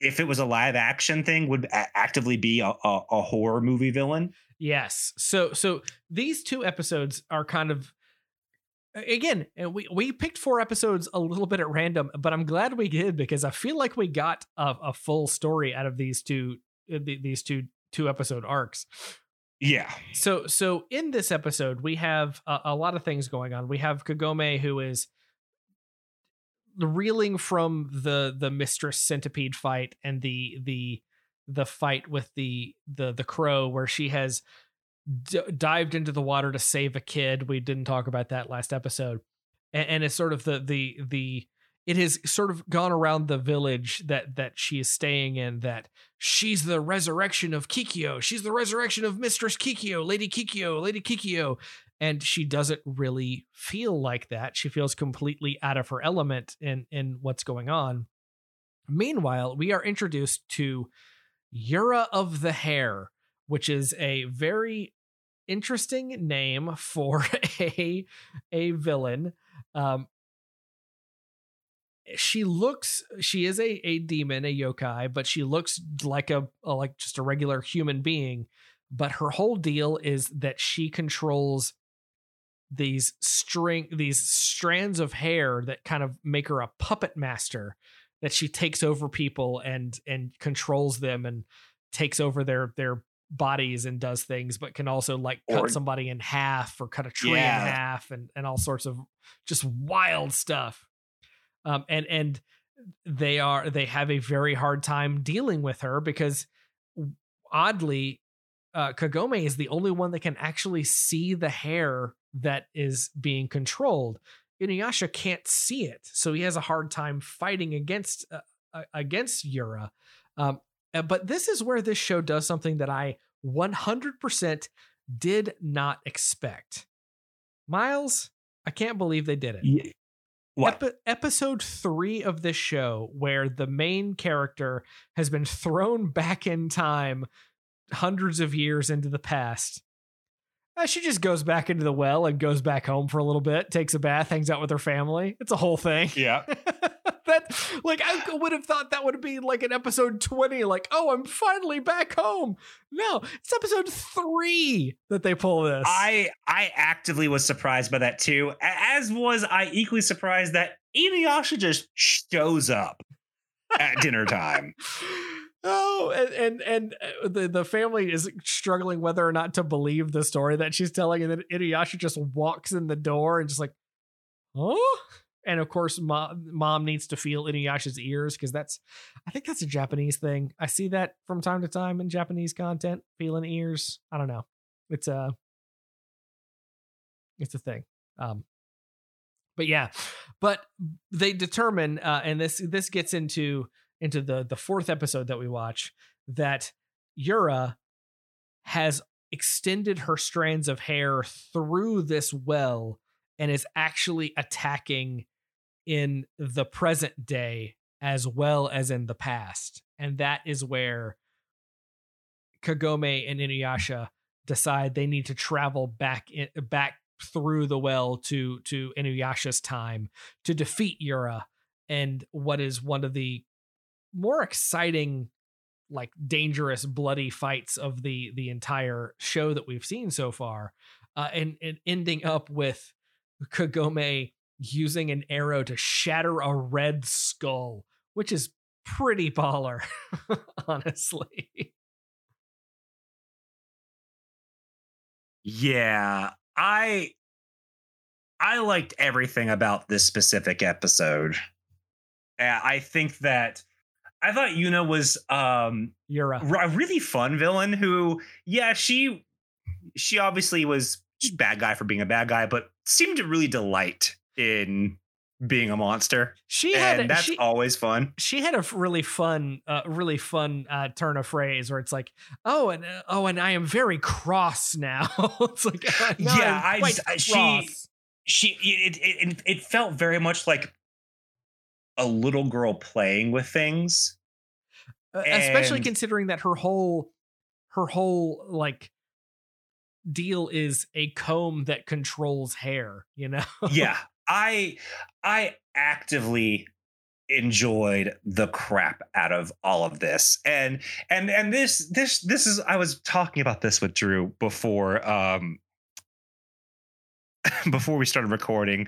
if it was a live action thing, would actively be a, a, a horror movie villain. Yes. So so these two episodes are kind of again, we we picked four episodes a little bit at random, but I'm glad we did because I feel like we got a, a full story out of these two uh, these two two episode arcs. Yeah. So so in this episode we have a, a lot of things going on. We have Kagome who is reeling from the the mistress centipede fight and the the the fight with the the the crow where she has d- dived into the water to save a kid. We didn't talk about that last episode, and, and it's sort of the the the it has sort of gone around the village that that she is staying in that she's the resurrection of Kikyo. She's the resurrection of Mistress Kikyo, Lady Kikyo, Lady Kikyo. And she doesn't really feel like that. She feels completely out of her element in in what's going on. Meanwhile, we are introduced to Yura of the Hair, which is a very interesting name for a a villain. Um, she looks she is a a demon, a yokai, but she looks like a, a like just a regular human being. But her whole deal is that she controls these string these strands of hair that kind of make her a puppet master that she takes over people and and controls them and takes over their their bodies and does things but can also like cut Or- somebody in half or cut a tree Yeah. in half and and all sorts of just wild stuff um and and they are they have a very hard time dealing with her because oddly uh Kagome is the only one that can actually see the hair that is being controlled Inuyasha can't see it, so he has a hard time fighting against uh, uh, against Yura. Um, uh, but this is where this show does something that I 100% did not expect. Miles, I can't believe they did it. Yeah. Epi- episode three of this show, where the main character has been thrown back in time hundreds of years into the past. Uh, she just goes back into the well and goes back home for a little bit, takes a bath, hangs out with her family. It's a whole thing. yeah. that like I would have thought that would be like an episode 20 like oh I'm finally back home. No, it's episode 3 that they pull this. I I actively was surprised by that too. As was I equally surprised that Inuyasha just shows up at dinner time. Oh, and and and uh, the the family is struggling whether or not to believe the story that she's telling, and then Inuyasha just walks in the door and just like, oh, and of course, mom mom needs to feel Inuyasha's ears because that's, I think that's a Japanese thing. I see that from time to time in Japanese content, feeling ears. I don't know, it's a, it's a thing. Um, but yeah, but they determine, uh, and this this gets into into the the fourth episode that we watch that Yura has extended her strands of hair through this well and is actually attacking in the present day as well as in the past. And that is where Kagome and Inuyasha decide they need to travel back in, back through the well to to Inuyasha's time to defeat Yura and what is one of the more exciting like dangerous bloody fights of the the entire show that we've seen so far uh, and, and ending up with kagome using an arrow to shatter a red skull which is pretty baller honestly Yeah, I I liked everything about this specific episode. I think that I thought Yuna was um Yura. a really fun villain who yeah, she she obviously was just bad guy for being a bad guy, but seemed to really delight in being a monster. She had And a, that's she, always fun. she had a really fun uh really fun uh turn of phrase where it's like oh and uh, oh and i am very cross now it's like now Yeah, I she- cross. She it it it felt very much like a little girl playing with things. Uh, especially considering that her whole her whole like deal is a comb that controls hair you know yeah i i actively enjoyed the crap out of all of this and and and this this this is i was talking about this with drew before um before we started recording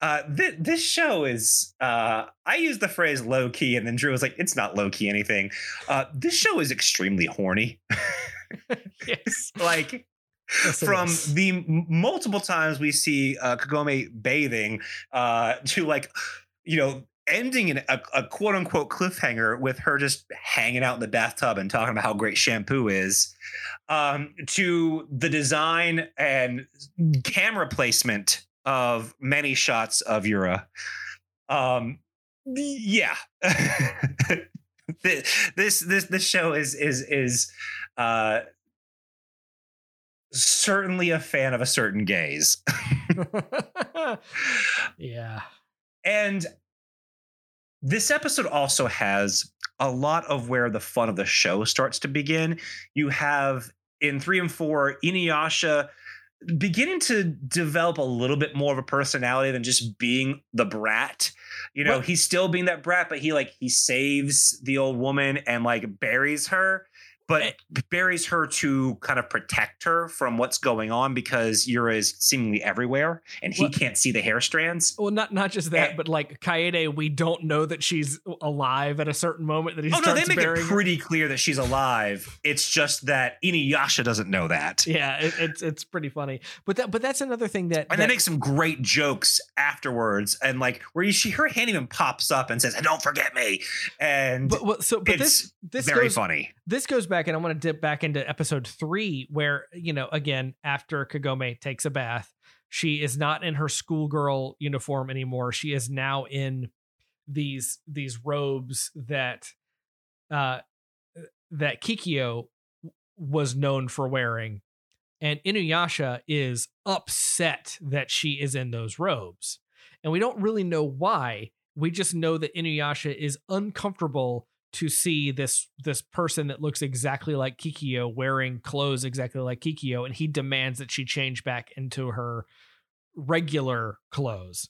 uh th- this show is uh i used the phrase low key and then drew was like it's not low key anything uh this show is extremely horny yes. like Yes, from is. the m- multiple times we see uh, Kagome bathing uh, to like, you know, ending in a, a quote unquote cliffhanger with her just hanging out in the bathtub and talking about how great shampoo is, um, to the design and camera placement of many shots of Yura. Um, yeah. this this this this show is is is uh certainly a fan of a certain gaze. yeah. And this episode also has a lot of where the fun of the show starts to begin. You have in three and four, Inuyasha beginning to develop a little bit more of a personality than just being the brat. You know, Well- he's still being that brat, but he like he saves the old woman and like buries her. But buries her to kind of protect her from what's going on because Yura is seemingly everywhere and he Well- can't see the hair strands. Well, not not just that, Eh. but like Kaede, we don't know that she's alive at a certain moment that he Oh no, they make it her. pretty clear that she's alive. It's just that Inuyasha doesn't know that. Yeah, it, it's it's pretty funny. But that but that's another thing that, And that they make some great jokes afterwards, and like where you, she her hand even pops up and says, "Don't forget me," and but, well, so but it's this this very goes funny. this goes back and I want to dip back into episode three, where, you know, again, after Kagome takes a bath, she is not in her schoolgirl uniform anymore. She is now in these these robes that uh that Kikyo was known for wearing. And Inuyasha is upset that she is in those robes. And we don't really know why. We just know that Inuyasha is uncomfortable to see this this person that looks exactly like Kikyo wearing clothes exactly like Kikyo and he demands that she change back into her regular clothes.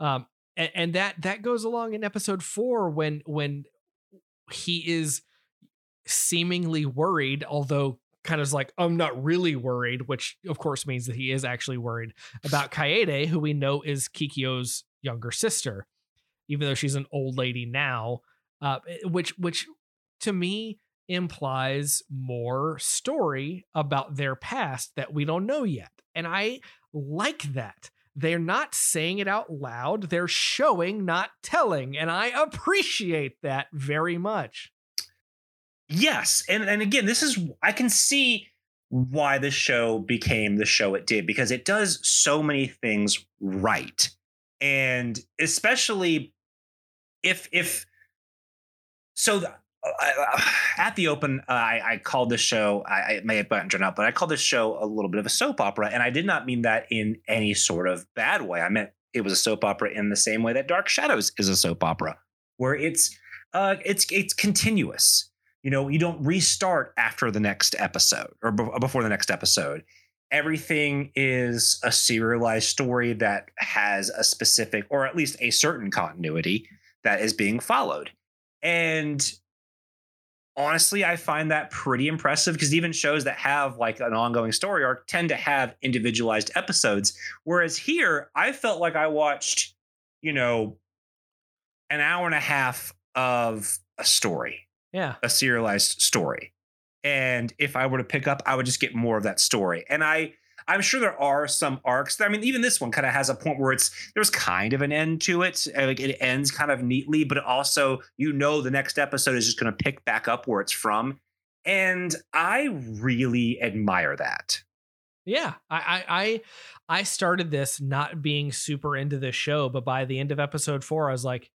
Um and, and that that goes along in episode 4 when when he is seemingly worried although kind of like I'm not really worried which of course means that he is actually worried about Kaede who we know is Kikyo's younger sister even though she's an old lady now uh, which which to me implies more story about their past that we don't know yet and i like that. They're not saying it out loud they're showing not telling and i appreciate that very much. Yes, and and again, this is I can see why the show became the show it did because it does so many things right, and especially if if so. The, uh, at the open, uh, I, I called this show. I, I may have buttoned it up, but I called this show a little bit of a soap opera, and I did not mean that in any sort of bad way. I meant it was a soap opera in the same way that Dark Shadows is a soap opera, where it's uh, it's it's continuous you know you don't restart after the next episode or be- before the next episode everything is a serialized story that has a specific or at least a certain continuity that is being followed and honestly i find that pretty impressive because even shows that have like an ongoing story arc tend to have individualized episodes whereas here i felt like i watched you know an hour and a half of a story yeah a serialized story. And if I were to pick up, I would just get more of that story. And I I'm sure there are some arcs. I mean, even this one kind of has a point where it's there's kind of an end to it. Like it ends kind of neatly, but also you know the next episode is just going to pick back up where it's from. And I really admire that. Yeah, I, I I I started this not being super into this show, but by the end of episode four, I was like,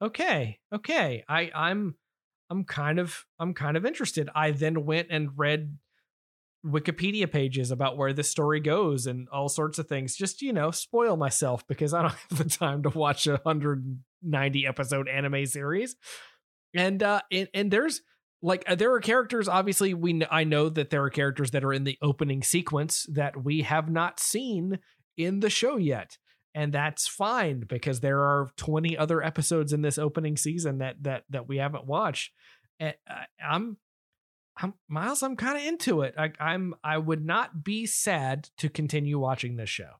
okay, okay, I I'm I'm kind of I'm kind of interested. I then went and read Wikipedia pages about where this story goes and all sorts of things. Just you know, spoil myself because I don't have the time to watch a 190 episode anime series. And uh, and, and there's like uh, there are characters obviously we I know that there are characters that are in the opening sequence that we have not seen in the show yet and that's fine because there are 20 other episodes in this opening season that that that we haven't watched. And I'm I'm Miles, I'm kind of into it. I, I'm I would not be sad to continue watching this show.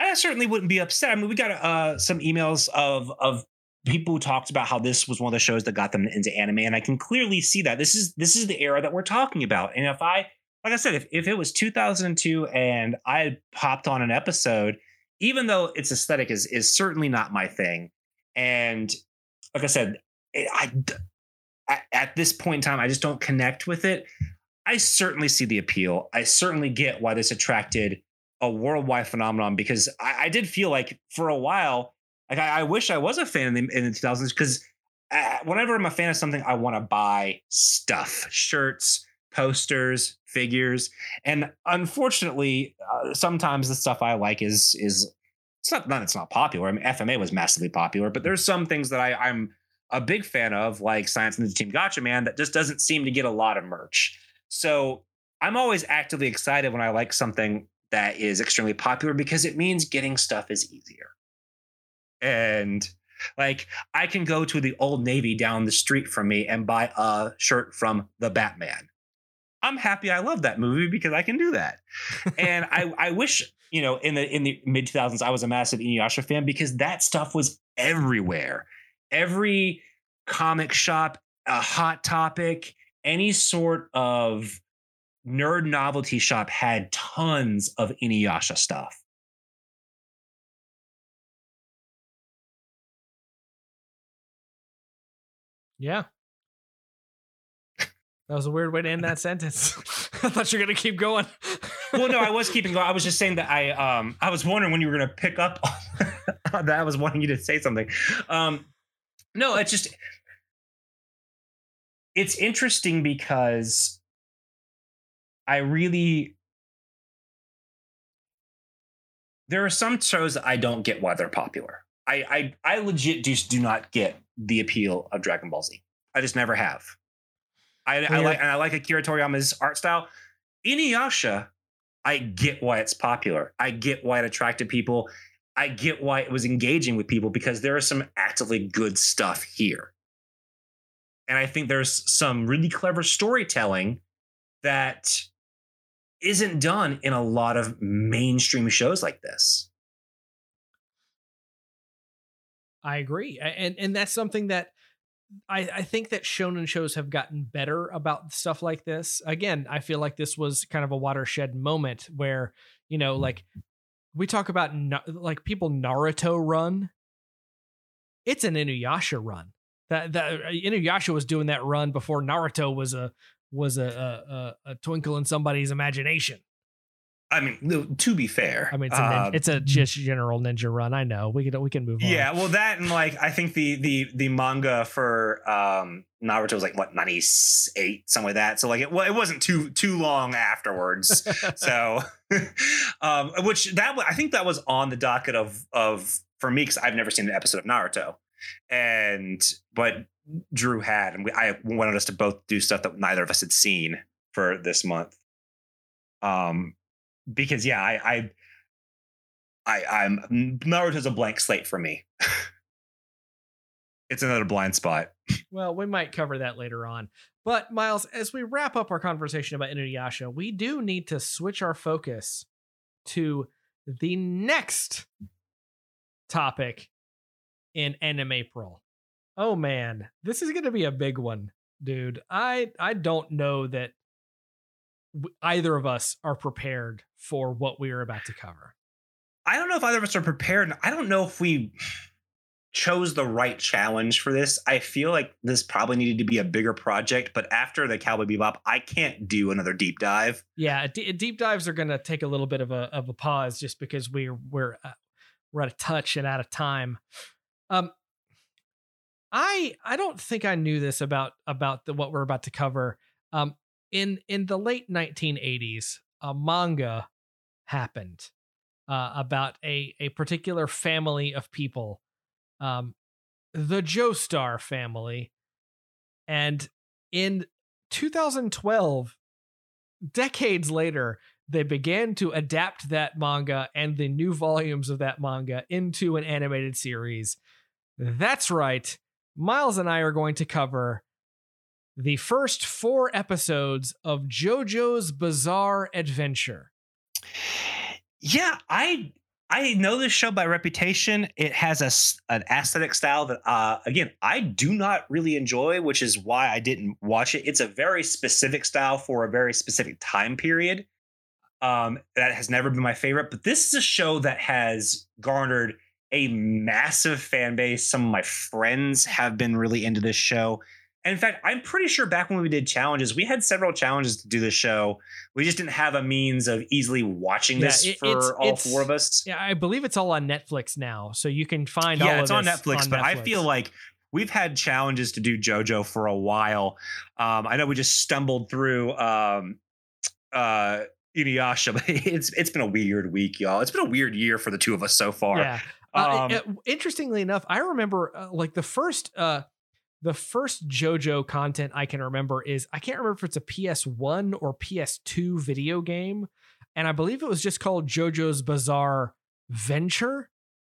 I certainly wouldn't be upset. I mean, we got uh, some emails of of people who talked about how this was one of the shows that got them into anime, and I can clearly see that this is this is the era that we're talking about. And if I, like I said, if if it was 2002 and I had popped on an episode, even though its aesthetic is is certainly not my thing, and like I said, I at, at this point in time, I just don't connect with it. I certainly see the appeal. I certainly get why this attracted a worldwide phenomenon because I, I did feel like for a while, like I, I wish I was a fan in the, in the 2000s because uh, whenever I'm a fan of something, I want to buy stuff, shirts, posters, figures, and unfortunately, uh, sometimes the stuff I like is is it's not it's not popular. I mean, FMA was massively popular, but there's some things that I, I'm a big fan of, like Science Ninja Team Gatchaman, that just doesn't seem to get a lot of merch. So I'm always actively excited when I like something that is extremely popular because it means getting stuff is easier. And like I can go to the Old Navy down the street from me and buy a shirt from the Batman. I'm happy I love that movie because I can do that. and I I wish, you know, in the in the mid 2000s I was a massive Inuyasha fan because that stuff was everywhere. Every comic shop, a hot topic, any sort of nerd novelty shop had tons of Inuyasha stuff. Yeah. That was a weird way to end that sentence. I thought you were gonna keep going. well, no, I was keeping going. I was just saying that I um I was wondering when you were gonna pick up on that. I was wanting you to say something. Um no, it's just it's interesting because I really there are some shows that I don't get why they're popular. I I, I legit just do not get the appeal of Dragon Ball Z. I just never have. I, I like and I like Akira Toriyama's art style. Inuyasha, I get why it's popular. I get why it attracted people. I get why it was engaging with people because there is some actively good stuff here. And I think there's some really clever storytelling that isn't done in a lot of mainstream shows like this. I agree. And and that's something that I, I think that shonen shows have gotten better about stuff like this. Again, I feel like this was kind of a watershed moment where, you know, like we talk about like people Naruto run. It's an Inuyasha run. That that uh, Inuyasha was doing that run before Naruto was a was a, a, a twinkle in somebody's imagination. I mean, to be fair, I mean, it's a, ninja, uh, it's a just general ninja run. I know we can we can move on. Yeah, well, that and like I think the the the manga for um Naruto was like what ninety eight, something like that. So like it well, it wasn't too too long afterwards. so, um, which that I think that was on the docket of of for me because I've never seen an episode of Naruto, and but Drew had, and we, I wanted us to both do stuff that neither of us had seen for this month. Um, because yeah, I, I, I, I'm Naruto's a blank slate for me. it's another blind spot. Well, we might cover that later on. But Miles, as we wrap up our conversation about Inuyasha, we do need to switch our focus to the next topic in Anime April. Oh man, this is going to be a big one, dude. I I don't know that either of us are prepared for what we are about to cover. I don't know if either of us are prepared. I don't know if we chose the right challenge for this. I feel like this probably needed to be a bigger project, but after the Cowboy Bebop, I can't do another deep dive. Yeah, d- deep dives are going to take a little bit of a of a pause just because we're we're uh, we're at a touch and out of time. Um I I don't think I knew this about about the what we're about to cover. Um in in the late 1980s, a manga happened uh, about a a particular family of people, um, the Joestar family, and in 2012, decades later, they began to adapt that manga and the new volumes of that manga into an animated series. That's right. Miles and I are going to cover the first four episodes of JoJo's Bizarre Adventure. Yeah, I I know this show by reputation. It has a an aesthetic style that, uh, again, I do not really enjoy, which is why I didn't watch it. It's a very specific style for a very specific time period. Um, that has never been my favorite, but this is a show that has garnered a massive fan base. Some of my friends have been really into this show. And in fact, I'm pretty sure back when we did challenges, we had several challenges to do the show. We just didn't have a means of easily watching this yeah, it, for it's, all it's, four of us. Yeah, I believe it's all on Netflix now, so you can find. Yeah, it's on Netflix, on but Netflix. I feel like we've had challenges to do JoJo for a while. Um, I know we just stumbled through um, uh, Inuyasha, but it's it's been a weird week, y'all. It's been a weird year for the two of us so far. Yeah. Uh, um, it, interestingly enough, I remember uh, like the first uh, the first JoJo content I can remember is I can't remember if it's a PS1 or PS2 video game. And I believe it was just called JoJo's Bizarre Venture,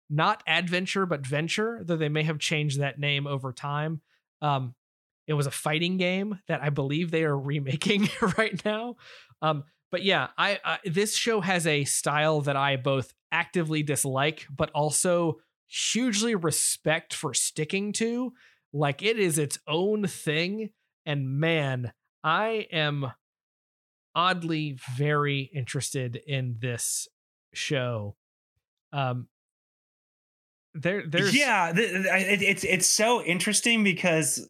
not Adventure, but Venture, though they may have changed that name over time. Um, it was a fighting game that I believe they are remaking right now. Um, but yeah, I, I this show has a style that I both actively dislike, but also hugely respect for sticking to like it is its own thing. And man, I am oddly very interested in this show. Um, there, there's yeah, it, it's it's so interesting because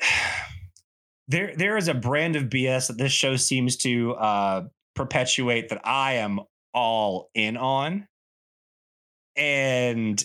there there is a brand of BS that this show seems to uh, perpetuate that I am all in on, and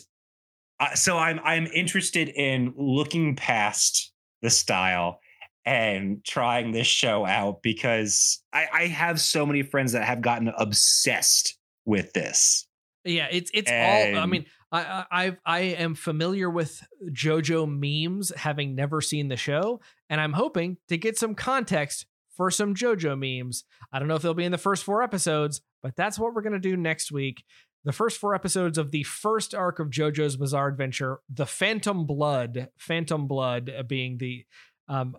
uh, so I'm I'm interested in looking past the style and trying this show out because I, I have so many friends that have gotten obsessed with this. Yeah, it's it's and, all. I mean, I I I am familiar with JoJo memes, having never seen the show, and I'm hoping to get some context for some JoJo memes. I don't know if they'll be in the first four episodes, but that's what we're gonna do next week the first four episodes of the first arc of JoJo's Bizarre Adventure, the Phantom Blood, Phantom Blood being the, um,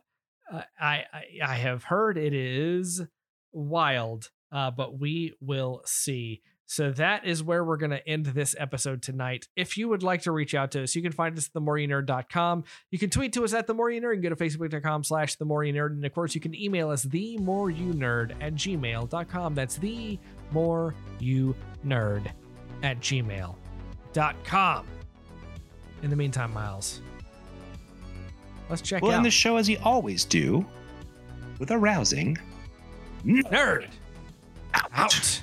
uh, I, I, I have heard it is wild, uh, but we will see. So that is where we're going to end this episode tonight. If you would like to reach out to us, you can find us at themoreyounerd.com. You can tweet to us at themoreyounerd. You can go to facebook.com slash themoreyounerd. And of course, you can email us themoreyounerd at gmail.com. That's the more you nerd at gmail.com. In the meantime, Miles, let's check we'll out. end the show as you always do with a rousing nerd out. out.